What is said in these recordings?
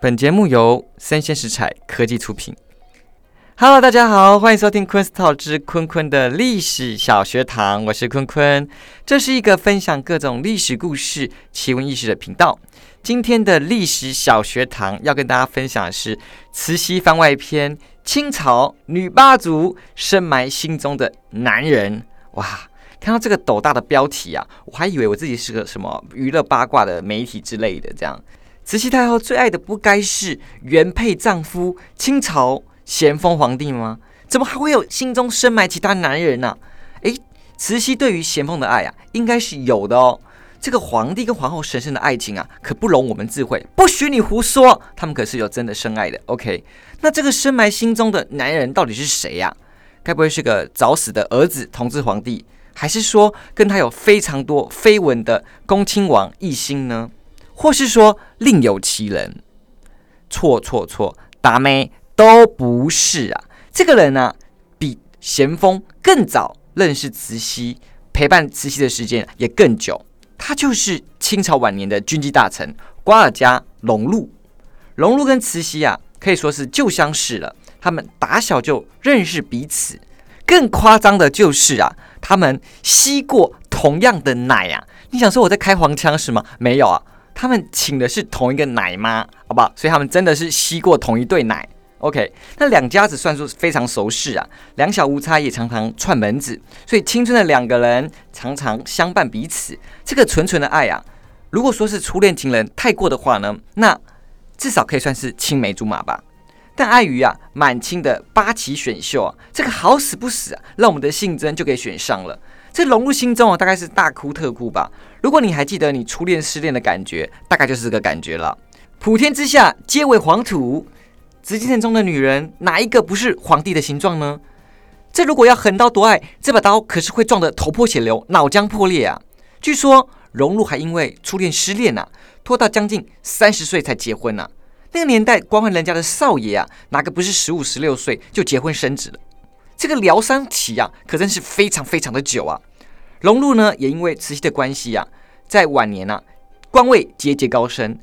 本节目由三鲜食材科技出品。Hello，大家好，欢迎收听昆斯套之坤坤的历史小学堂，我是坤坤。这是一个分享各种历史故事、奇闻异事的频道。今天的历史小学堂要跟大家分享的是慈禧番外篇：清朝女霸族深埋心中的男人。哇，看到这个斗大的标题啊，我还以为我自己是个什么娱乐八卦的媒体之类的。这样，慈禧太后最爱的不该是原配丈夫清朝？咸丰皇帝吗？怎么还会有心中深埋其他男人呢？诶，慈禧对于咸丰的爱啊，应该是有的哦。这个皇帝跟皇后神圣的爱情啊，可不容我们智慧，不许你胡说。他们可是有真的深爱的。OK，那这个深埋心中的男人到底是谁呀？该不会是个早死的儿子同治皇帝，还是说跟他有非常多绯闻的恭亲王奕欣呢？或是说另有其人？错错错，达妹。都不是啊！这个人呢，比咸丰更早认识慈禧，陪伴慈禧的时间也更久。他就是清朝晚年的军机大臣瓜尔佳隆禄。隆禄跟慈禧啊，可以说是旧相识了。他们打小就认识彼此。更夸张的就是啊，他们吸过同样的奶啊！你想说我在开黄腔是吗？没有啊，他们请的是同一个奶妈，好不好？所以他们真的是吸过同一对奶。OK，那两家子算是非常熟识啊，两小无猜也常常串门子，所以青春的两个人常常相伴彼此。这个纯纯的爱啊，如果说是初恋情人太过的话呢，那至少可以算是青梅竹马吧。但碍于啊满清的八旗选秀啊，这个好死不死啊，让我们的信真就给选上了。这融入心中啊，大概是大哭特哭吧。如果你还记得你初恋失恋的感觉，大概就是这个感觉了。普天之下皆为黄土。紫禁城中的女人，哪一个不是皇帝的形状呢？这如果要横刀夺爱，这把刀可是会撞得头破血流、脑浆破裂啊！据说荣禄还因为初恋失恋呐，拖到将近三十岁才结婚呐。那个年代，光棍人家的少爷啊，哪个不是十五、十六岁就结婚生子了？这个疗伤期啊，可真是非常非常的久啊！荣禄呢，也因为慈禧的关系啊，在晚年啊，官位节节高升。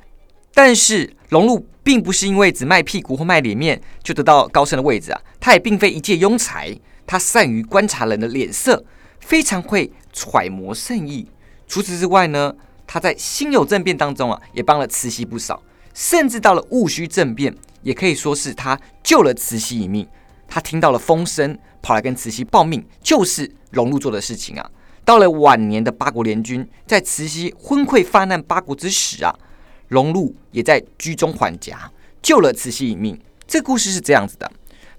但是荣禄并不是因为只卖屁股或卖脸面就得到高升的位置啊，他也并非一介庸才，他善于观察人的脸色，非常会揣摩圣意。除此之外呢，他在辛酉政变当中啊，也帮了慈禧不少，甚至到了戊戌政变，也可以说是他救了慈禧一命。他听到了风声，跑来跟慈禧报命，就是荣禄做的事情啊。到了晚年的八国联军，在慈禧昏聩发难八国之时啊。荣禄也在居中缓颊，救了慈禧一命。这故事是这样子的：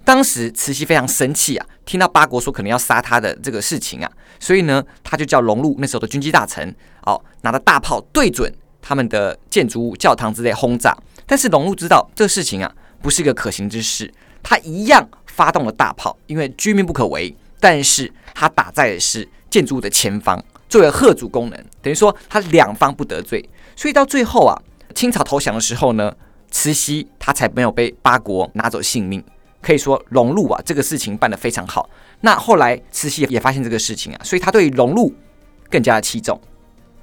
当时慈禧非常生气啊，听到八国说可能要杀他的这个事情啊，所以呢，他就叫荣禄那时候的军机大臣，哦，拿着大炮对准他们的建筑物、教堂之类轰炸。但是荣禄知道这个事情啊，不是一个可行之事，他一样发动了大炮，因为军民不可为。但是他打在的是建筑物的前方，作为贺主功能，等于说他两方不得罪。所以到最后啊。清朝投降的时候呢，慈禧她才没有被八国拿走性命，可以说荣禄啊这个事情办得非常好。那后来慈禧也发现这个事情啊，所以她对荣禄更加的器重。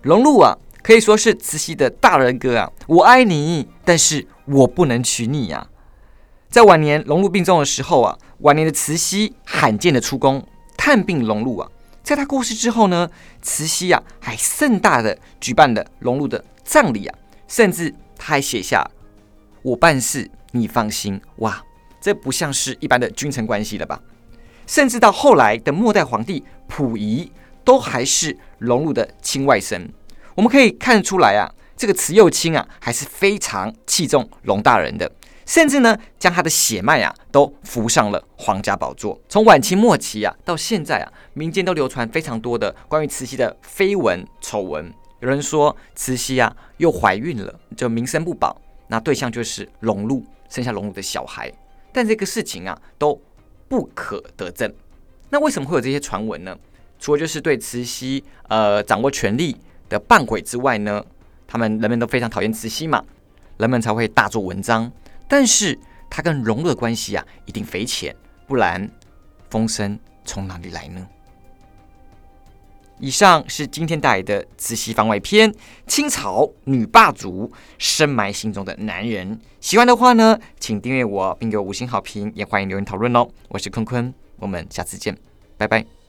荣禄啊可以说是慈禧的大人哥啊，我爱你，但是我不能娶你呀。在晚年荣禄病重的时候啊，晚年的慈禧罕见的出宫探病荣禄啊，在他过世之后呢，慈禧啊还盛大的举办了荣禄的葬礼啊。甚至他还写下“我办事，你放心”。哇，这不像是一般的君臣关系了吧？甚至到后来的末代皇帝溥仪，都还是荣禄的亲外甥。我们可以看得出来啊，这个慈幼亲啊，还是非常器重荣大人的。甚至呢，将他的血脉啊，都扶上了皇家宝座。从晚清末期啊，到现在啊，民间都流传非常多的关于慈禧的绯闻丑闻。有人说慈禧啊又怀孕了，就名声不保。那对象就是荣禄，生下荣禄的小孩。但这个事情啊都不可得证。那为什么会有这些传闻呢？除了就是对慈禧呃掌握权力的扮鬼之外呢，他们人们都非常讨厌慈禧嘛，人们才会大做文章。但是他跟荣禄的关系啊一定匪浅，不然风声从哪里来呢？以上是今天带来的慈禧番外篇：清朝女霸主深埋心中的男人。喜欢的话呢，请订阅我，并给我五星好评，也欢迎留言讨论哦。我是坤坤，我们下次见，拜拜。